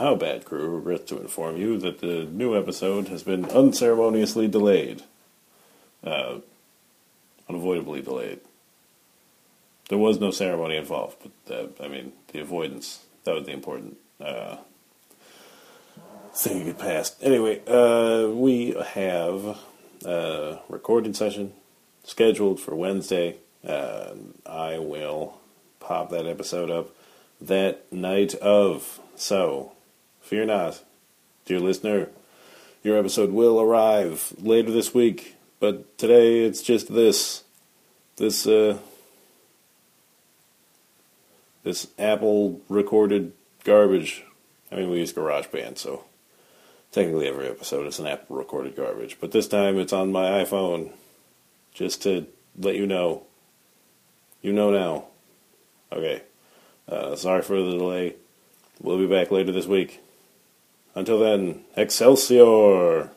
How Bad Crew regrets to inform you that the new episode has been unceremoniously delayed. Uh, unavoidably delayed. There was no ceremony involved, but uh, I mean, the avoidance, that was the important uh, thing to get past. Anyway, uh, we have a recording session scheduled for Wednesday. Uh, I will pop that episode up that night of. So, fear not, dear listener. Your episode will arrive later this week, but today it's just this. This, uh, this Apple recorded garbage. I mean, we use GarageBand, so technically every episode is an Apple recorded garbage. But this time it's on my iPhone, just to let you know. You know now. Okay. Uh, sorry for the delay. We'll be back later this week. Until then, Excelsior!